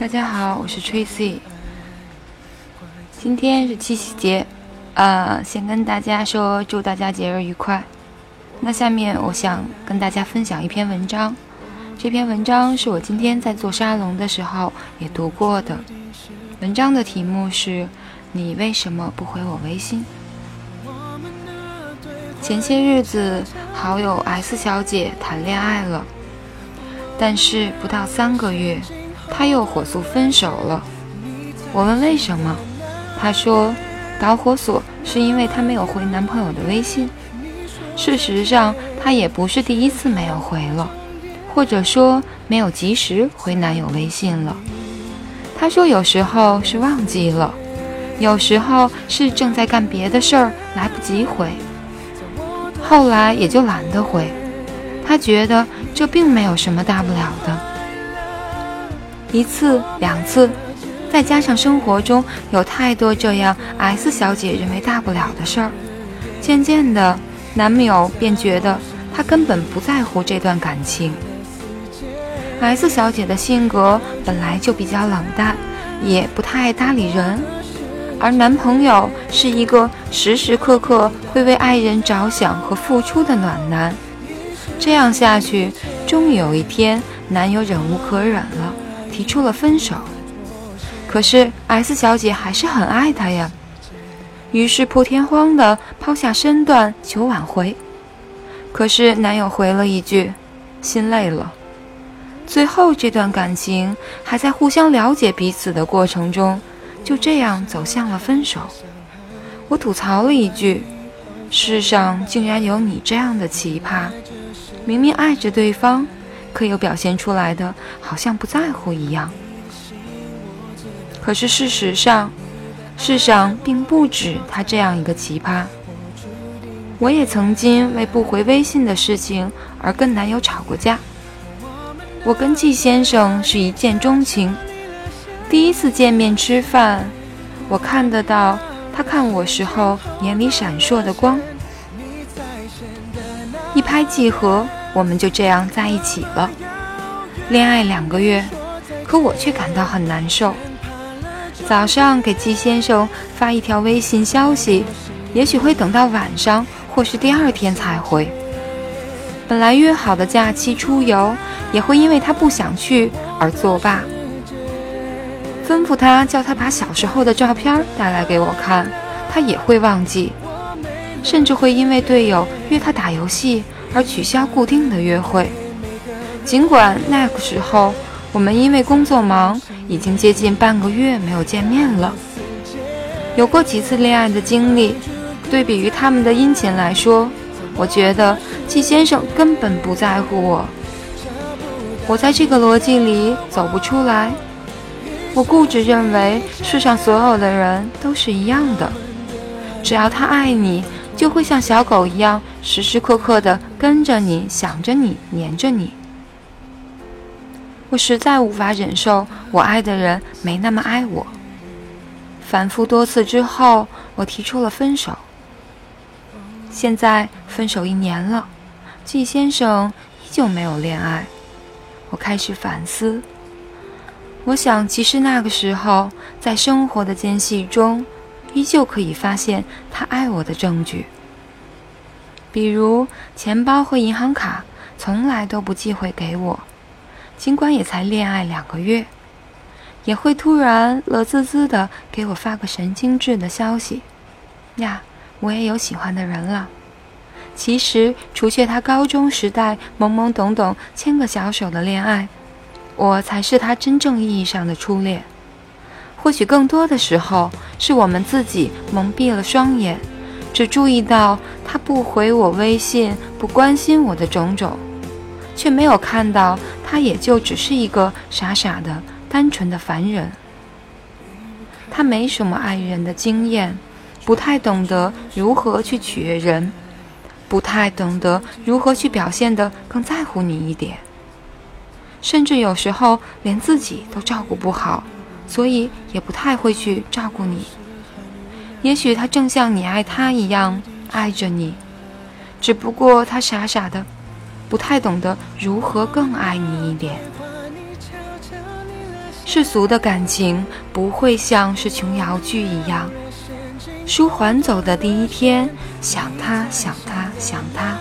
大家好，我是 Tracy。今天是七夕节，呃，先跟大家说祝大家节日愉快。那下面我想跟大家分享一篇文章，这篇文章是我今天在做沙龙的时候也读过的。文章的题目是“你为什么不回我微信？”前些日子，好友 S 小姐谈恋爱了，但是不到三个月，她又火速分手了。我问为什么，她说导火索是因为她没有回男朋友的微信。事实上，她也不是第一次没有回了，或者说没有及时回男友微信了。他说：“有时候是忘记了，有时候是正在干别的事儿，来不及回。后来也就懒得回。他觉得这并没有什么大不了的。一次、两次，再加上生活中有太多这样 S 小姐认为大不了的事儿，渐渐的，男友便觉得他根本不在乎这段感情。” S 小姐的性格本来就比较冷淡，也不太爱搭理人，而男朋友是一个时时刻刻会为爱人着想和付出的暖男。这样下去，终于有一天，男友忍无可忍了，提出了分手。可是 S 小姐还是很爱他呀，于是破天荒地抛下身段求挽回。可是男友回了一句：“心累了。”最后，这段感情还在互相了解彼此的过程中，就这样走向了分手。我吐槽了一句：“世上竟然有你这样的奇葩，明明爱着对方，可又表现出来的好像不在乎一样。”可是事实上，世上并不止他这样一个奇葩。我也曾经为不回微信的事情而跟男友吵过架。我跟季先生是一见钟情，第一次见面吃饭，我看得到他看我时候眼里闪烁的光，一拍即合，我们就这样在一起了。恋爱两个月，可我却感到很难受。早上给季先生发一条微信消息，也许会等到晚上或是第二天才回。本来约好的假期出游。也会因为他不想去而作罢。吩咐他叫他把小时候的照片带来给我看，他也会忘记，甚至会因为队友约他打游戏而取消固定的约会。尽管那个时候我们因为工作忙，已经接近半个月没有见面了。有过几次恋爱的经历，对比于他们的殷勤来说，我觉得季先生根本不在乎我。我在这个逻辑里走不出来。我固执认为世上所有的人都是一样的，只要他爱你，就会像小狗一样时时刻刻的跟着你，想着你，黏着你。我实在无法忍受我爱的人没那么爱我。反复多次之后，我提出了分手。现在分手一年了，季先生依旧没有恋爱。我开始反思，我想，其实那个时候，在生活的间隙中，依旧可以发现他爱我的证据，比如钱包和银行卡从来都不寄回给我，尽管也才恋爱两个月，也会突然乐滋滋的给我发个神经质的消息，呀，我也有喜欢的人了。其实，除却他高中时代懵懵懂懂牵个小手的恋爱，我才是他真正意义上的初恋。或许更多的时候，是我们自己蒙蔽了双眼，只注意到他不回我微信、不关心我的种种，却没有看到他也就只是一个傻傻的、单纯的凡人。他没什么爱人的经验，不太懂得如何去取悦人。不太懂得如何去表现的更在乎你一点，甚至有时候连自己都照顾不好，所以也不太会去照顾你。也许他正像你爱他一样爱着你，只不过他傻傻的，不太懂得如何更爱你一点。世俗的感情不会像是琼瑶剧一样，舒缓走的第一天想他想他想他，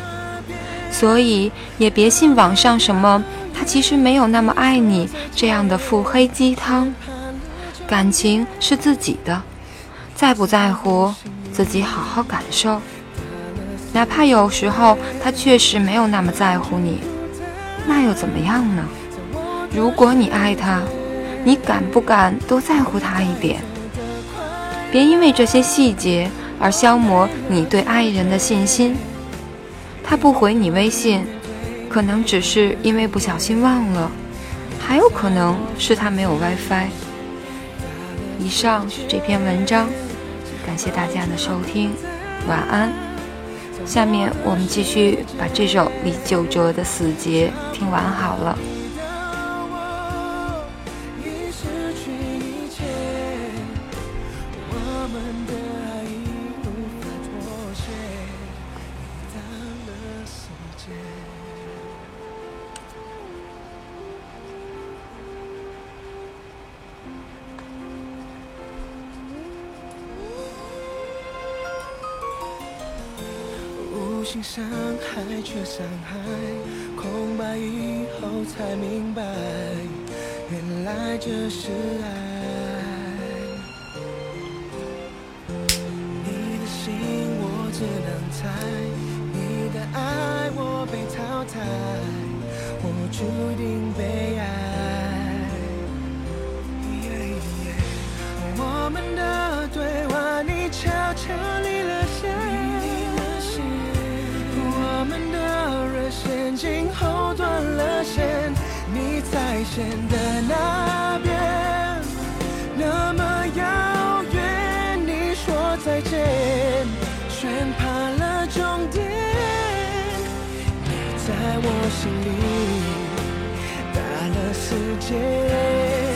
所以也别信网上什么他其实没有那么爱你这样的腹黑鸡汤。感情是自己的，在不在乎自己好好感受，哪怕有时候他确实没有那么在乎你，那又怎么样呢？如果你爱他。你敢不敢多在乎他一点？别因为这些细节而消磨你对爱人的信心。他不回你微信，可能只是因为不小心忘了，还有可能是他没有 WiFi。以上是这篇文章，感谢大家的收听，晚安。下面我们继续把这首李玖哲的《死结》听完好了。心伤害却伤害，空白以后才明白，原来这是爱。你的心我只能猜，你的爱我被淘汰，我注定被爱。线的那边，那么遥远。你说再见，宣判了终点。你在我心里打了死结。